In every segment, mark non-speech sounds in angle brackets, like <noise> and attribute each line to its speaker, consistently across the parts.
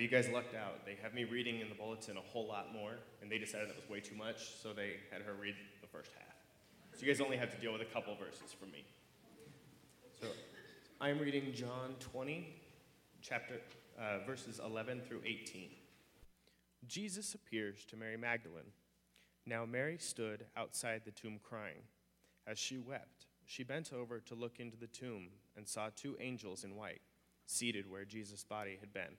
Speaker 1: Well, you guys lucked out. They have me reading in the bulletin a whole lot more, and they decided that was way too much, so they had her read the first half. So you guys only have to deal with a couple verses from me. So I'm reading John 20, chapter, uh, verses 11 through 18. Jesus appears to Mary Magdalene. Now Mary stood outside the tomb crying. As she wept, she bent over to look into the tomb and saw two angels in white, seated where Jesus' body had been,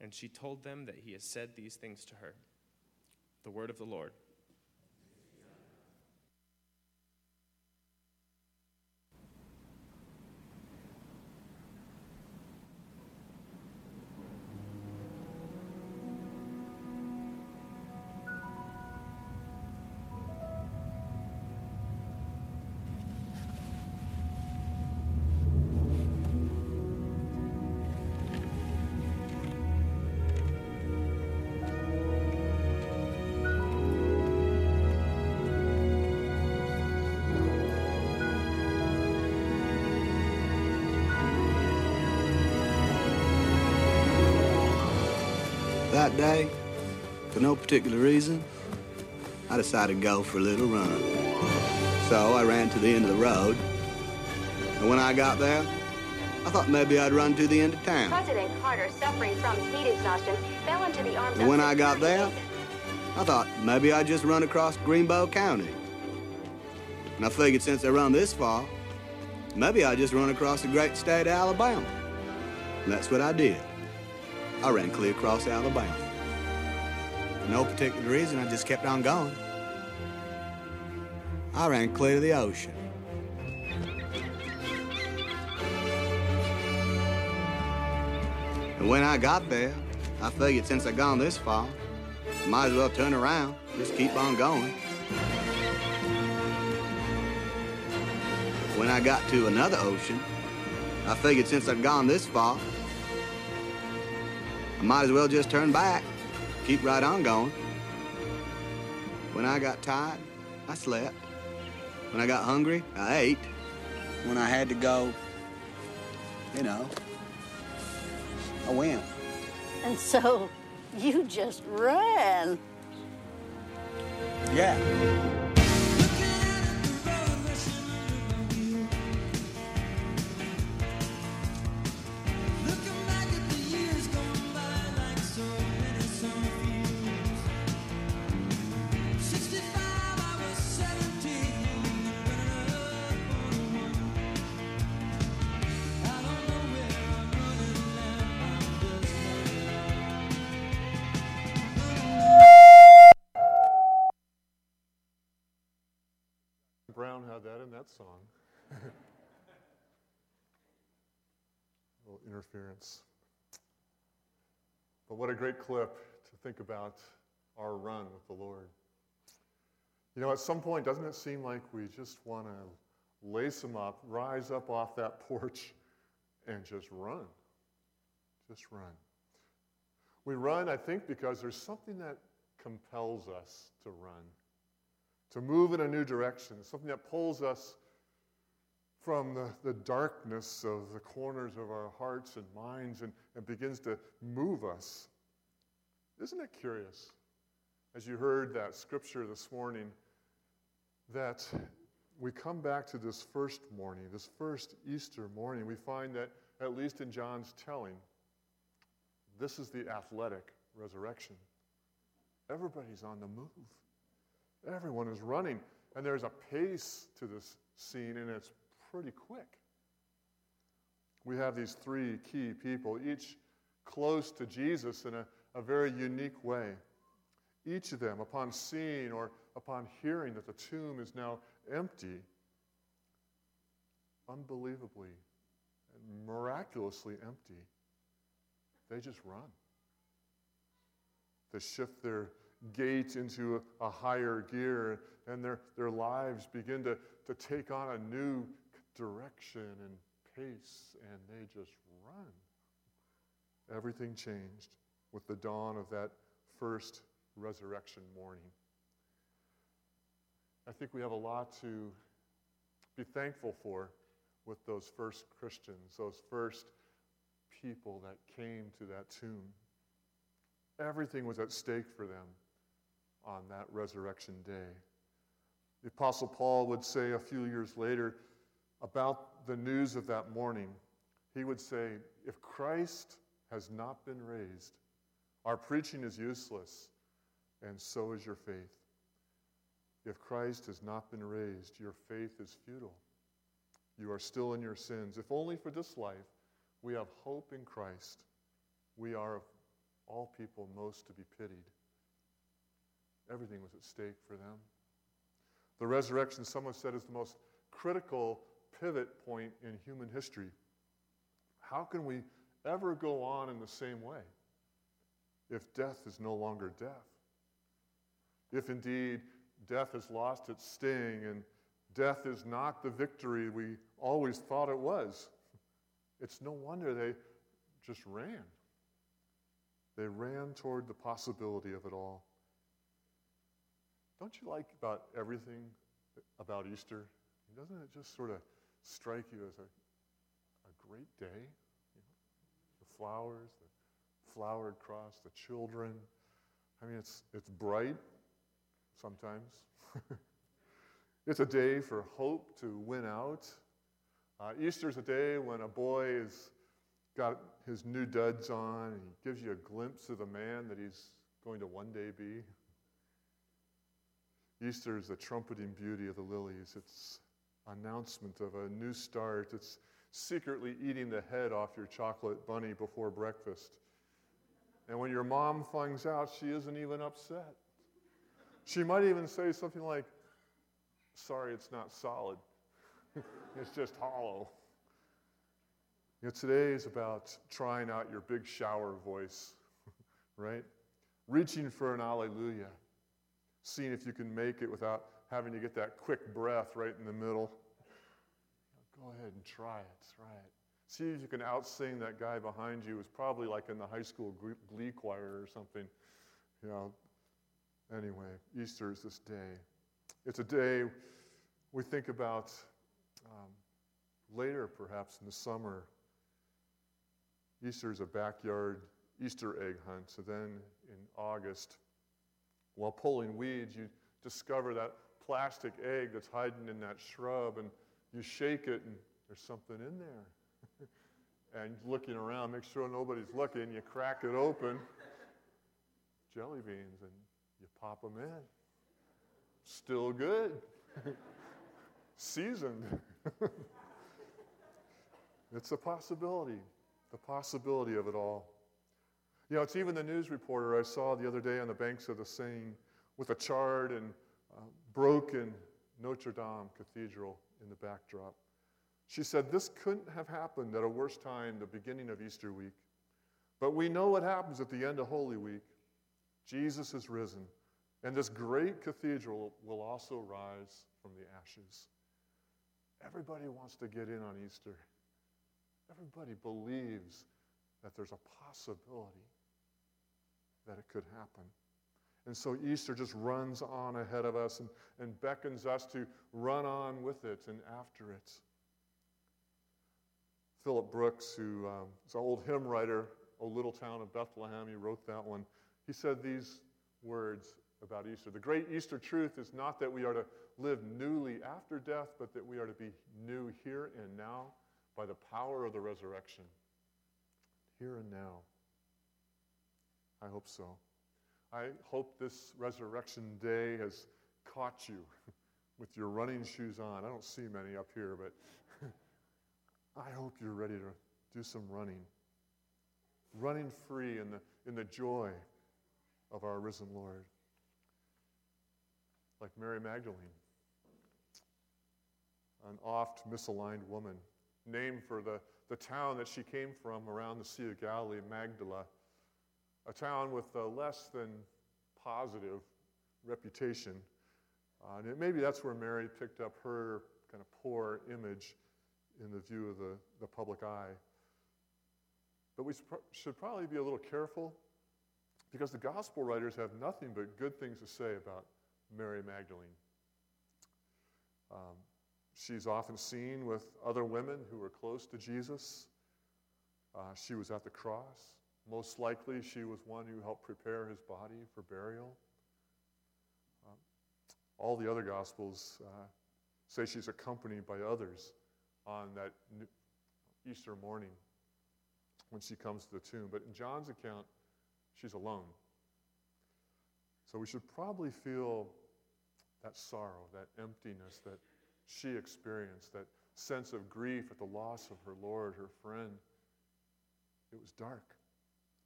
Speaker 1: And she told them that he has said these things to her. The word of the Lord.
Speaker 2: That day, for no particular reason, I decided to go for a little run. So I ran to the end of the road, and when I got there, I thought maybe I'd run to the end of town.
Speaker 3: President Carter, suffering from heat exhaustion, fell into the arms
Speaker 2: And when I got there. I thought maybe I'd just run across Greenbow County. And I figured since I run this far, maybe I'd just run across the great state of Alabama. And that's what I did. I ran clear across Alabama. For no particular reason, I just kept on going. I ran clear to the ocean. And when I got there, I figured since I'd gone this far, I might as well turn around, just keep on going. When I got to another ocean, I figured since I'd gone this far, I might as well just turn back, keep right on going. When I got tired, I slept. When I got hungry, I ate. When I had to go, you know, I went.
Speaker 4: And so you just ran.
Speaker 2: Yeah.
Speaker 5: Interference. But what a great clip to think about our run with the Lord. You know, at some point, doesn't it seem like we just want to lace them up, rise up off that <laughs> porch, and just run? Just run. We run, I think, because there's something that compels us to run to move in a new direction, something that pulls us from the, the darkness of the corners of our hearts and minds and, and begins to move us. Isn't it curious, as you heard that scripture this morning, that we come back to this first morning, this first Easter morning, we find that, at least in John's telling, this is the athletic resurrection. Everybody's on the move. Everyone is running, and there's a pace to this scene, and it's pretty quick. We have these three key people, each close to Jesus in a, a very unique way. Each of them, upon seeing or upon hearing that the tomb is now empty, unbelievably and miraculously empty, they just run. They shift their gait into a, a higher gear, and their, their lives begin to, to take on a new direction and pace, and they just run. Everything changed with the dawn of that first resurrection morning. I think we have a lot to be thankful for with those first Christians, those first people that came to that tomb. Everything was at stake for them on that resurrection day. The Apostle Paul would say a few years later about the news of that morning, he would say, If Christ has not been raised, our preaching is useless, and so is your faith. If Christ has not been raised, your faith is futile. You are still in your sins. If only for this life we have hope in Christ, we are of all people most to be pitied. Everything was at stake for them. The resurrection, someone said, is the most critical pivot point in human history. How can we ever go on in the same way if death is no longer death? If indeed death has lost its sting and death is not the victory we always thought it was, it's no wonder they just ran. They ran toward the possibility of it all. Don't you like about everything about Easter? Doesn't it just sort of strike you as a, a great day? You know, the flowers, the flowered cross, the children. I mean, it's, it's bright sometimes. <laughs> it's a day for hope to win out. Uh, Easter's a day when a boy has got his new duds on and he gives you a glimpse of the man that he's going to one day be. Easter is the trumpeting beauty of the lilies. It's announcement of a new start. It's secretly eating the head off your chocolate bunny before breakfast. And when your mom finds out, she isn't even upset. She might even say something like, Sorry, it's not solid, <laughs> it's just hollow. You know, today is about trying out your big shower voice, <laughs> right? Reaching for an alleluia, seeing if you can make it without having to get that quick breath right in the middle. Go ahead and try it, try it. See if you can outsing that guy behind you who's probably like in the high school glee choir or something. You know, anyway, Easter is this day. It's a day we think about um, later, perhaps in the summer. Easter is a backyard Easter egg hunt. So then in August, while pulling weeds, you discover that plastic egg that's hiding in that shrub, and you shake it, and there's something in there. <laughs> and looking around, make sure nobody's looking, you crack it open, jelly beans, and you pop them in. Still good. <laughs> Seasoned. <laughs> it's a possibility, the possibility of it all. You know, it's even the news reporter I saw the other day on the banks of the Seine with a chart and broken Notre Dame Cathedral in the backdrop. She said, This couldn't have happened at a worse time, the beginning of Easter week. But we know what happens at the end of Holy Week. Jesus is risen, and this great cathedral will also rise from the ashes. Everybody wants to get in on Easter. Everybody believes that there's a possibility that it could happen. And so Easter just runs on ahead of us and, and beckons us to run on with it and after it. Philip Brooks, who um, is an old hymn writer, O Little Town of Bethlehem, he wrote that one. He said these words about Easter. The great Easter truth is not that we are to live newly after death, but that we are to be new here and now by the power of the resurrection. Here and now. I hope so. I hope this resurrection day has caught you <laughs> with your running shoes on. I don't see many up here, but <laughs> I hope you're ready to do some running. Running free in the, in the joy of our risen Lord. Like Mary Magdalene, an oft misaligned woman, named for the, the town that she came from around the Sea of Galilee, Magdala, a town with a less than positive reputation. Uh, and it, maybe that's where Mary picked up her kind of poor image in the view of the, the public eye. But we should probably be a little careful because the gospel writers have nothing but good things to say about Mary Magdalene. Um, she's often seen with other women who were close to Jesus. Uh, she was at the cross. Most likely, she was one who helped prepare his body for burial. Um, all the other gospels uh, say she's accompanied by others on that Easter morning when she comes to the tomb. But in John's account, she's alone. So we should probably feel that sorrow, that emptiness that she experienced, that sense of grief at the loss of her Lord, her friend. It was dark.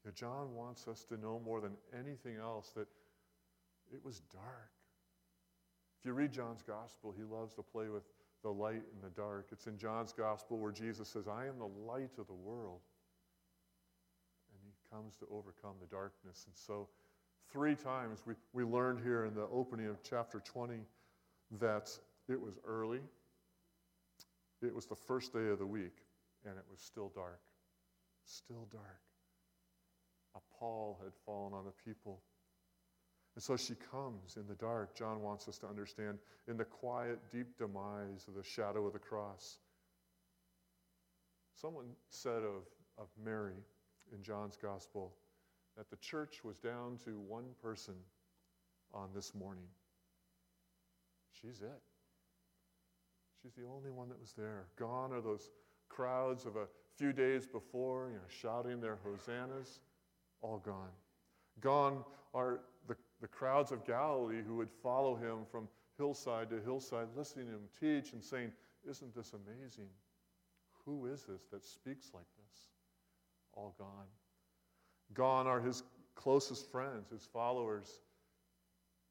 Speaker 5: You know, John wants us to know more than anything else that it was dark. If you read John's gospel, he loves to play with the light and the dark. It's in John's gospel where Jesus says, I am the light of the world. And he comes to overcome the darkness. And so, three times we, we learned here in the opening of chapter 20 that it was early, it was the first day of the week, and it was still dark. Still dark. Pall had fallen on the people. And so she comes in the dark. John wants us to understand in the quiet, deep demise of the shadow of the cross. Someone said of, of Mary in John's gospel that the church was down to one person on this morning. She's it. She's the only one that was there. Gone are those crowds of a few days before, you know, shouting their hosannas. All gone. Gone are the the crowds of Galilee who would follow him from hillside to hillside, listening to him teach and saying, Isn't this amazing? Who is this that speaks like this? All gone. Gone are his closest friends, his followers,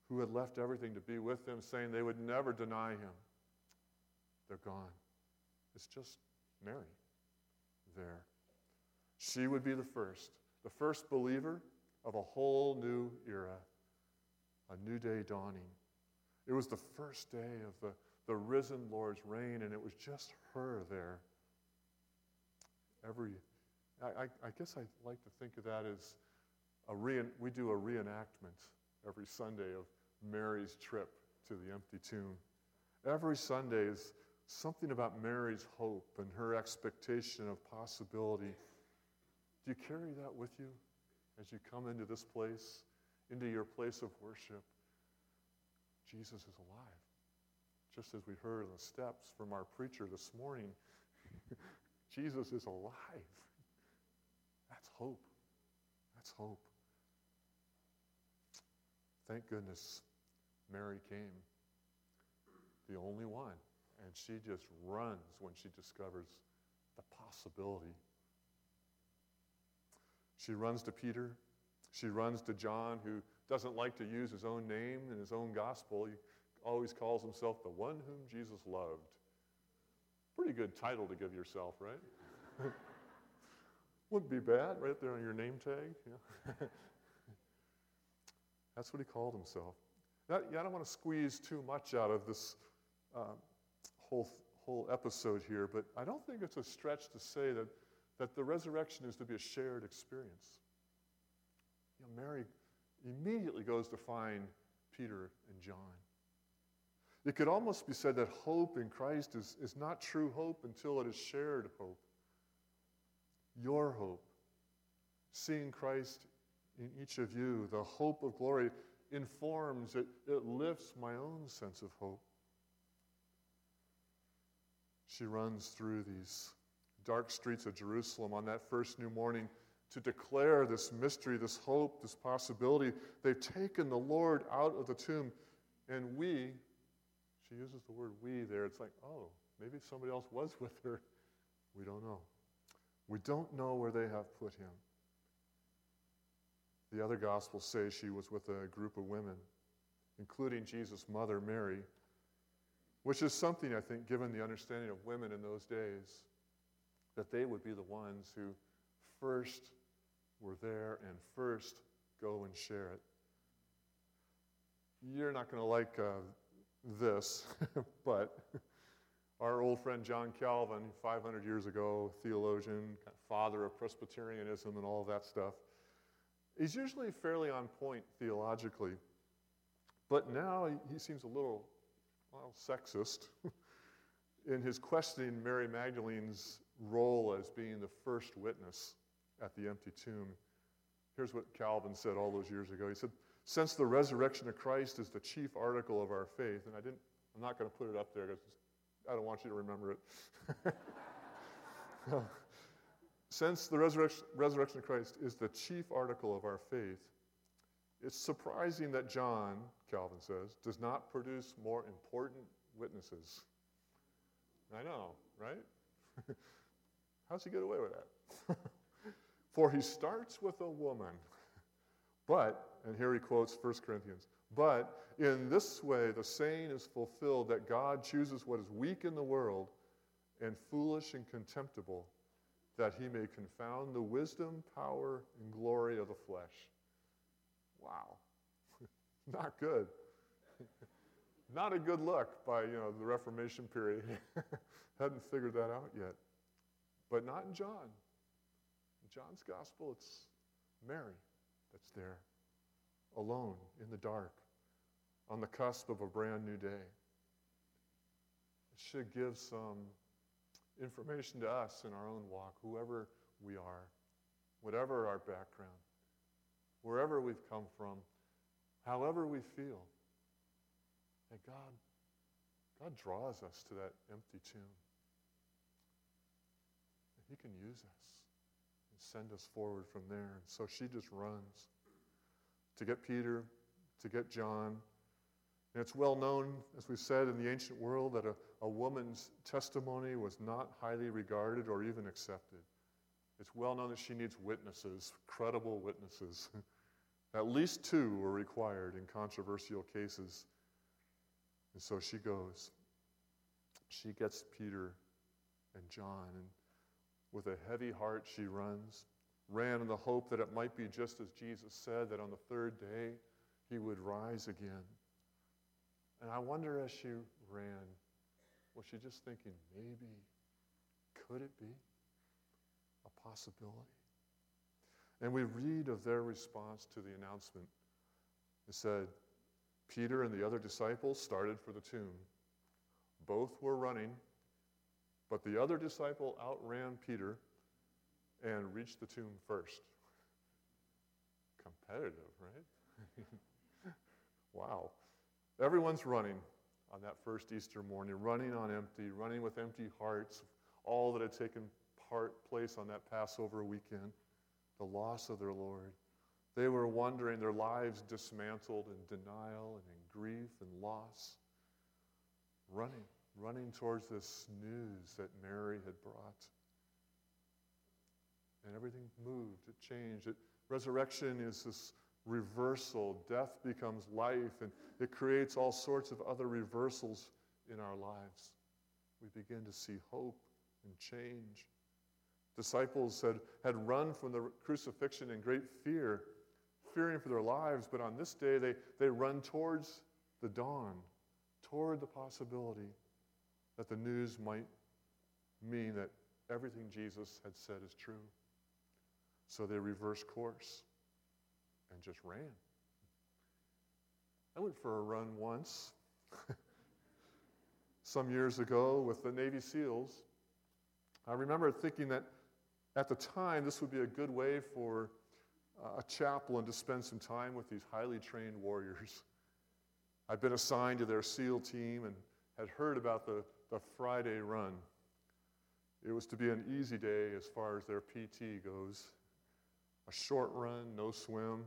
Speaker 5: who had left everything to be with him, saying they would never deny him. They're gone. It's just Mary there. She would be the first, the first believer of a whole new era a new day dawning. It was the first day of the, the risen Lord's reign, and it was just her there. Every, I, I, I guess I like to think of that as a re, we do a reenactment every Sunday of Mary's trip to the empty tomb. Every Sunday is something about Mary's hope and her expectation of possibility. Do you carry that with you as you come into this place? into your place of worship, Jesus is alive. Just as we heard the steps from our preacher this morning, <laughs> Jesus is alive. That's hope. That's hope. Thank goodness Mary came, the only one. And she just runs when she discovers the possibility. She runs to Peter she runs to John, who doesn't like to use his own name in his own gospel. He always calls himself the one whom Jesus loved. Pretty good title to give yourself, right? <laughs> Wouldn't be bad, right there on your name tag. Yeah. <laughs> That's what he called himself. That, yeah, I don't want to squeeze too much out of this uh, whole, whole episode here, but I don't think it's a stretch to say that, that the resurrection is to be a shared experience you know, Mary immediately goes to find Peter and John. It could almost be said that hope in Christ is, is not true hope until it is shared hope. Your hope, seeing Christ in each of you, the hope of glory, informs, it, it lifts my own sense of hope. She runs through these dark streets of Jerusalem on that first new morning to declare this mystery, this hope, this possibility. They've taken the Lord out of the tomb, and we, she uses the word we there. It's like, oh, maybe somebody else was <laughs> with her. We don't know. We don't know where they have put him. The other Gospels say she was with a group of women, including Jesus' mother, Mary, which is something, I think, given the understanding of women in those days, that they would be the ones who first were there and first go and share it. You're not going to like uh, this, <laughs> but our old friend John Calvin, 500 years ago, theologian, father of Presbyterianism, and all that stuff, he's usually fairly on point theologically. But now he seems a little, well, sexist <laughs> in his questioning Mary Magdalene's role as being the first witness at the empty tomb. Here's what Calvin said all those years ago. He said, Since the resurrection of Christ is the chief article of our faith, and I didn't, I'm not going to put it up there because I don't want you to remember it. <laughs> Since the resurrection, resurrection of Christ is the chief article of our faith, it's surprising that John, Calvin says, does not produce more important witnesses. I know, right? <laughs> How's he get away with that? <laughs> For he starts with a woman. But, and here he quotes 1 Corinthians, but in this way the saying is fulfilled that God chooses what is weak in the world and foolish and contemptible, that he may confound the wisdom, power, and glory of the flesh. Wow. <laughs> Not good. <laughs> Not a good look by you know the Reformation period. Hadn't figured that out yet. But not in John. John's gospel, it's Mary that's there, alone in the dark, on the cusp of a brand new day. It should give some information to us in our own walk, whoever we are, whatever our background, wherever we've come from, however we feel. That God, God draws us to that empty tomb. He can use us and send us forward from there. And so she just runs to get Peter, to get John. And it's well known, as we said, in the ancient world that a, a woman's testimony was not highly regarded or even accepted. It's well known that she needs witnesses, credible witnesses. <laughs> At least two were required in controversial cases. And so she goes. She gets Peter and John. And with a heavy heart, she runs, ran in the hope that it might be just as Jesus said, that on the third day he would rise again. And I wonder as she ran, was she just thinking, maybe, could it be a possibility? And we read of their response to the announcement. It said, Peter and the other disciples started for the tomb. Both were running but the other disciple outran Peter and reached the tomb first. Competitive, right? <laughs> wow. Everyone's running on that first Easter morning, running on empty, running with empty hearts, all that had taken part place on that Passover weekend, the loss of their Lord. They were wondering, their lives dismantled in denial and in grief and loss, running running towards this news that Mary had brought. And everything moved, it changed. It, resurrection is this reversal. Death becomes life, and it creates all sorts of other reversals in our lives. We begin to see hope and change. Disciples had, had run from the crucifixion in great fear, fearing for their lives, but on this day they, they run towards the dawn, toward the possibility that the news might mean that everything Jesus had said is true. So they reversed course and just ran. I went for a run once, <laughs> some years ago with the Navy SEALs. I remember thinking that at the time this would be a good way for uh, a chaplain to spend some time with these highly trained warriors. <laughs> I'd been assigned to their SEAL team and had heard about the the Friday run. It was to be an easy day as far as their PT goes. a short run, no swim.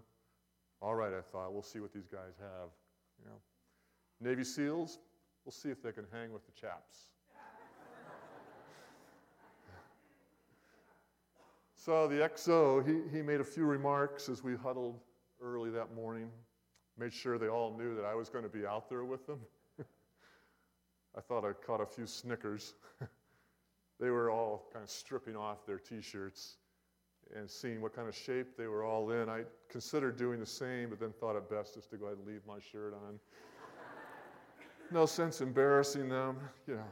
Speaker 5: All right, I thought, we'll see what these guys have. You know. Navy SEALs, we'll see if they can hang with the chaps. <laughs> so the XO, he, he made a few remarks as we huddled early that morning, made sure they all knew that I was going to be out there with them. I thought I caught a few snickers. <laughs> they were all kind of stripping off their t shirts and seeing what kind of shape they were all in. I considered doing the same, but then thought it best just to go ahead and leave my shirt on. no sense embarrassing them, you know.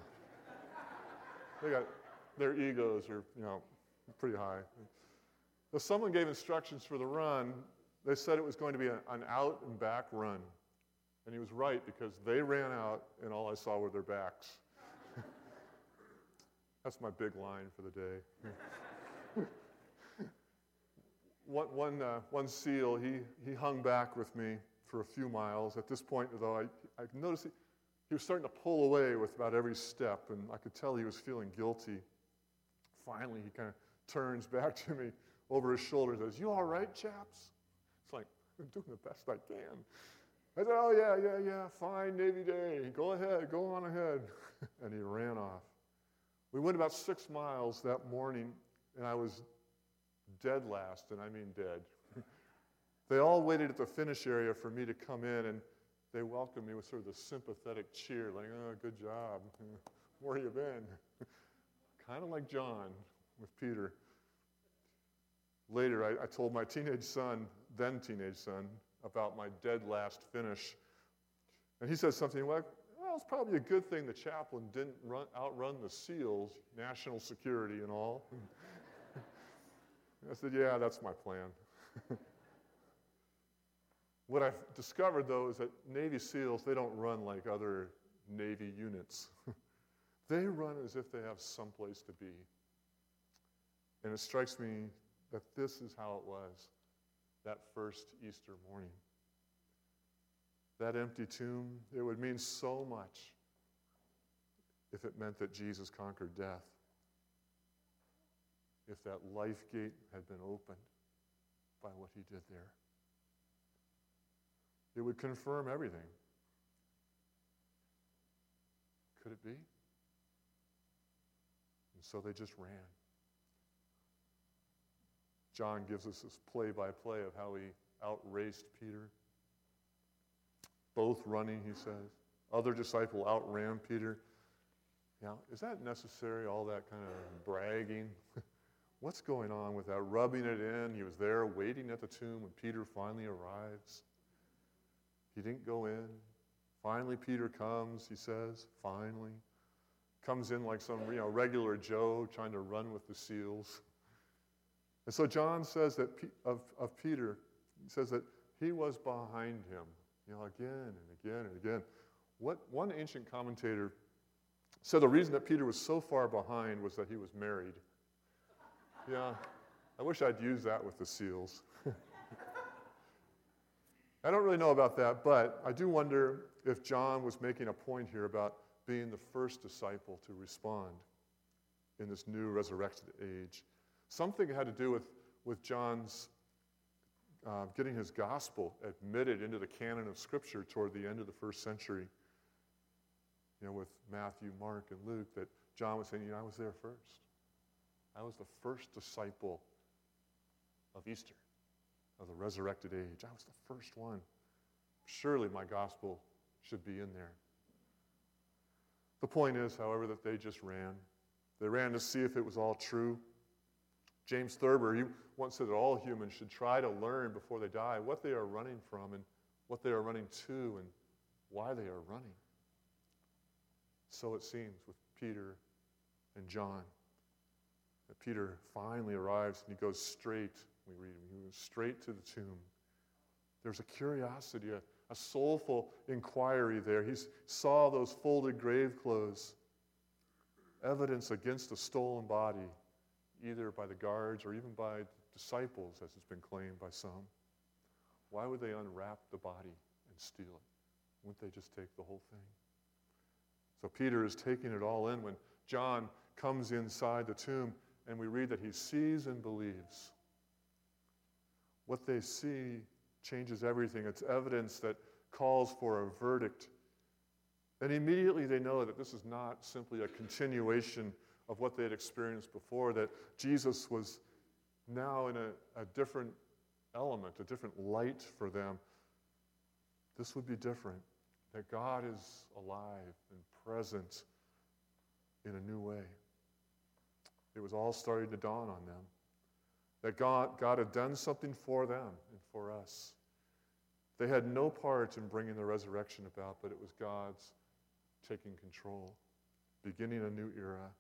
Speaker 5: They got their egos are, you know, pretty high. If someone gave instructions for the run, they said it was going to be an out and back run. And he was right because they ran out and all I saw were their backs. <laughs> That's my big line for the day. <laughs> one, one, uh, one SEAL, he, he hung back with me for a few miles. At this point, though, I, I noticed he, he was starting to pull away with about every step, and I could tell he was feeling guilty. Finally, he kind of turns back to me over his shoulder and says, You all right, chaps? It's like, I'm doing the best I can. I said, Oh, yeah, yeah, yeah, fine, Navy Day. Go ahead, go on ahead. <laughs> and he ran off. We went about six miles that morning, and I was dead last, and I mean dead. <laughs> they all waited at the finish area for me to come in, and they welcomed me with sort of the sympathetic cheer, like, oh, good job. <laughs> Where you been? kind of like John with Peter. Later, I, I told my teenage son, then teenage son, about my dead last finish. And he said something like, well, it's probably a good thing the chaplain didn't run, outrun the SEALs, national security and all. <laughs> I said, Yeah, that's my plan. <laughs> what I've discovered, though, is that Navy SEALs, they don't run like other Navy units. <laughs> they run as if they have someplace to be. And it strikes me that this is how it was that first Easter morning. That empty tomb, it would mean so much if it meant that Jesus conquered death if that life gate had been opened by what he did there. It would confirm everything. Could it be? And so they just ran. John gives us this play by play of how he outraced Peter. Both running, he says. Other disciple outran Peter. Now, is that necessary, all that kind of bragging? <laughs> What's going on with that? Rubbing it in. He was there waiting at the tomb when Peter finally arrives. He didn't go in. Finally, Peter comes, he says, finally. Comes in like some you know, regular Joe trying to run with the seals. <laughs> And so John says that of, of Peter, he says that he was behind him, you know, again and again and again. What one ancient commentator said the reason that Peter was so far behind was that he was married. Yeah, I wish I'd used that with the seals. <laughs> I don't really know about that, but I do wonder if John was making a point here about being the first disciple to respond in this new resurrected age. Something had to do with, with John's uh, getting his gospel admitted into the canon of Scripture toward the end of the first century. You know, with Matthew, Mark, and Luke, that John was saying, you know, I was there first. I was the first disciple of Easter, of the resurrected age. I was the first one. Surely my gospel should be in there. The point is, however, that they just ran. They ran to see if it was all true. James Thurber, he once said that all humans should try to learn before they die what they are running from and what they are running to and why they are running. So it seems with Peter and John. That Peter finally arrives and he goes straight, we read, he goes straight to the tomb. There's a curiosity, a, a soulful inquiry there. He saw those folded grave clothes, evidence against a stolen body, either by the guards or even by disciples, as it's been claimed by some. Why would they unwrap the body and steal it? Wouldn't they just take the whole thing? So Peter is taking it all in when John comes inside the tomb and we read that he sees and believes. What they see changes everything. It's evidence that calls for a verdict. And immediately they know that this is not simply a continuation of what they had experienced before, that Jesus was now in a, a different element, a different light for them. This would be different, that God is alive and present in a new way. It was all starting to dawn on them that God, God had done something for them and for us. They had no part in bringing the resurrection about, but it was God's taking control, beginning a new era,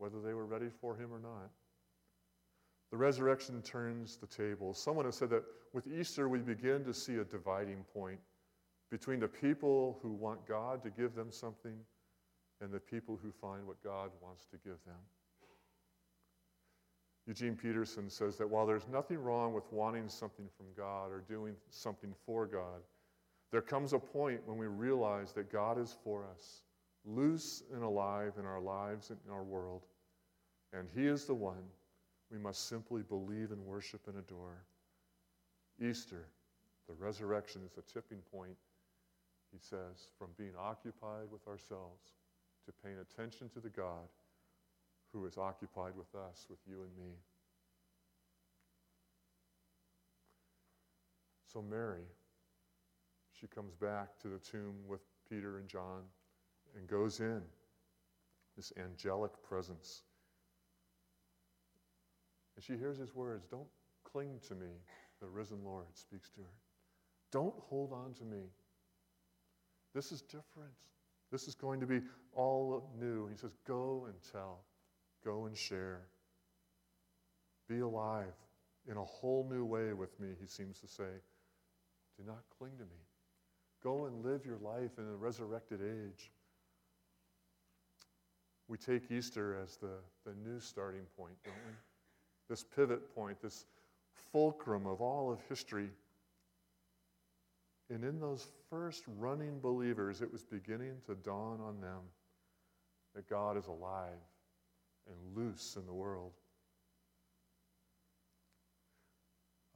Speaker 5: whether they were ready for Him or not. The resurrection turns the table. Someone has said that with Easter, we begin to see a dividing point between the people who want God to give them something and the people who find what God wants to give them. Eugene Peterson says that while there's nothing wrong with wanting something from God or doing something for God, there comes a point when we realize that God is for us, loose and alive in our lives and in our world, and He is the one we must simply believe and worship and adore. Easter, the resurrection, is a tipping point, he says, from being occupied with ourselves to paying attention to the God who is occupied with us, with you and me. So, Mary, she comes back to the tomb with Peter and John and goes in, this angelic presence. And she hears his words Don't cling to me, the risen Lord speaks to her. Don't hold on to me. This is different. This is going to be all new. He says, Go and tell. Go and share. Be alive in a whole new way with me, he seems to say. Do not cling to me. Go and live your life in a resurrected age. We take Easter as the, the new starting point, don't we? This pivot point, this fulcrum of all of history. And in those first running believers, it was beginning to dawn on them that God is alive and loose in the world.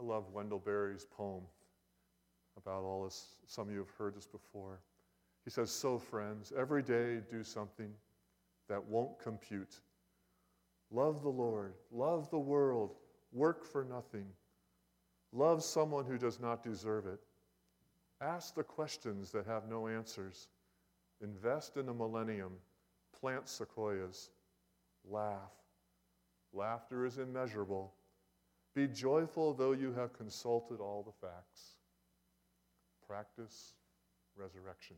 Speaker 5: I love Wendell Berry's poem about all this. Some of you have heard this before. He says, So, friends, every day do something that won't compute. Love the Lord, love the world, work for nothing. Love someone who does not deserve it. Ask the questions that have no answers. Invest in the millennium. Plant sequoias. Laugh. Laughter is immeasurable. Be joyful though you have consulted all the facts. Practice resurrection.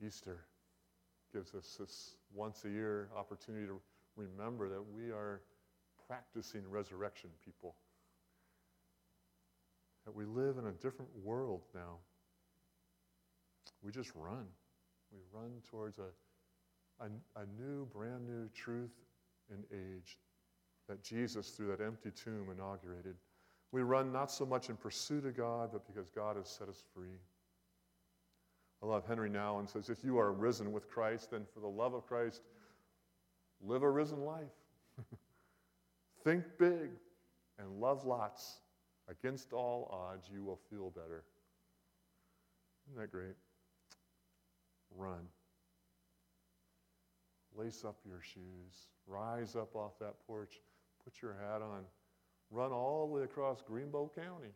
Speaker 5: Easter gives us this once a year opportunity to remember that we are practicing resurrection people. That we live in a different world now. We just run. We run towards a, a, a new, brand new truth and age that Jesus, through that empty tomb, inaugurated. We run not so much in pursuit of God, but because God has set us free. I love Henri Nouwen says, if you are risen with Christ, then for the love of Christ, live a risen life. <laughs> Think big and love lots. Against all odds, you will feel better. Isn't that great? Run. Lace up your shoes. Rise up off that porch. Put your hat on. Run all the way across Greenbow County.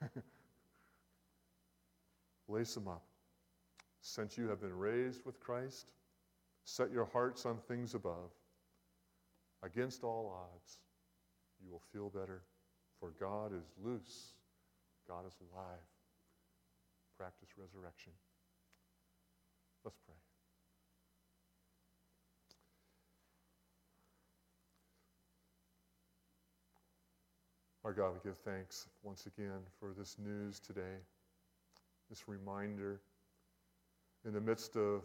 Speaker 5: <laughs> Lace them up. Since you have been raised with Christ, set your hearts on things above. Against all odds, you will feel better, for God is loose, God is alive. Practice resurrection. Let's pray. Our God, we give thanks once again for this news today, this reminder in the midst of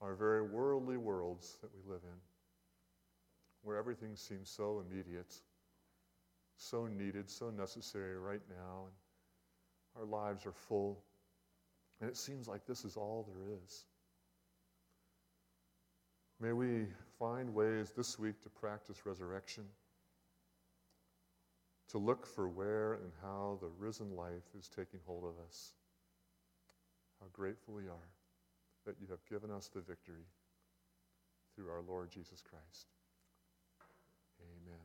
Speaker 5: our very worldly worlds that we live in, where everything seems so immediate, so needed, so necessary right now, and our lives are full, and it seems like this is all there is. May we find ways this week to practice resurrection, to look for where and how the risen life is taking hold of us. How grateful we are that you have given us the victory through our Lord Jesus Christ. Amen.